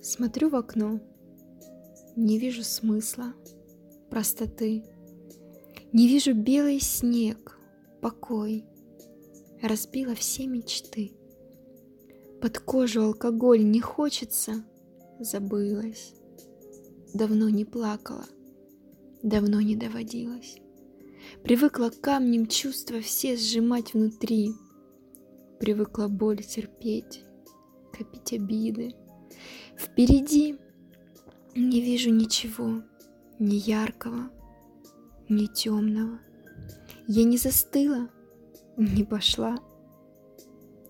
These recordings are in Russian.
Смотрю в окно, не вижу смысла, простоты. Не вижу белый снег, покой. Разбила все мечты. Под кожу алкоголь не хочется, забылась. Давно не плакала, давно не доводилась. Привыкла камнем чувства все сжимать внутри. Привыкла боль терпеть, копить обиды. Впереди не вижу ничего, ни яркого, ни темного. Я не застыла, не пошла,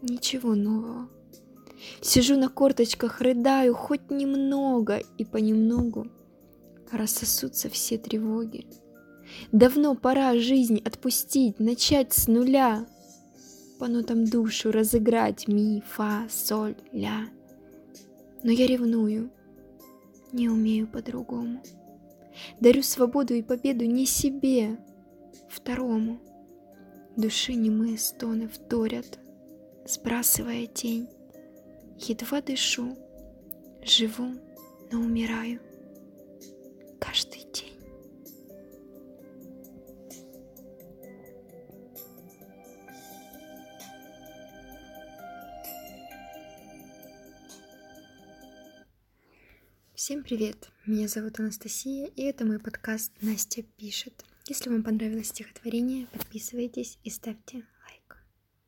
ничего нового. Сижу на корточках, рыдаю хоть немного, и понемногу рассосутся все тревоги. Давно пора жизнь отпустить, начать с нуля, по нотам душу разыграть ми, фа, соль, ля. Но я ревную, не умею по-другому. Дарю свободу и победу не себе, второму. Души немые стоны вторят, сбрасывая тень. Едва дышу, живу, но умираю Всем привет! Меня зовут Анастасия, и это мой подкаст «Настя пишет». Если вам понравилось стихотворение, подписывайтесь и ставьте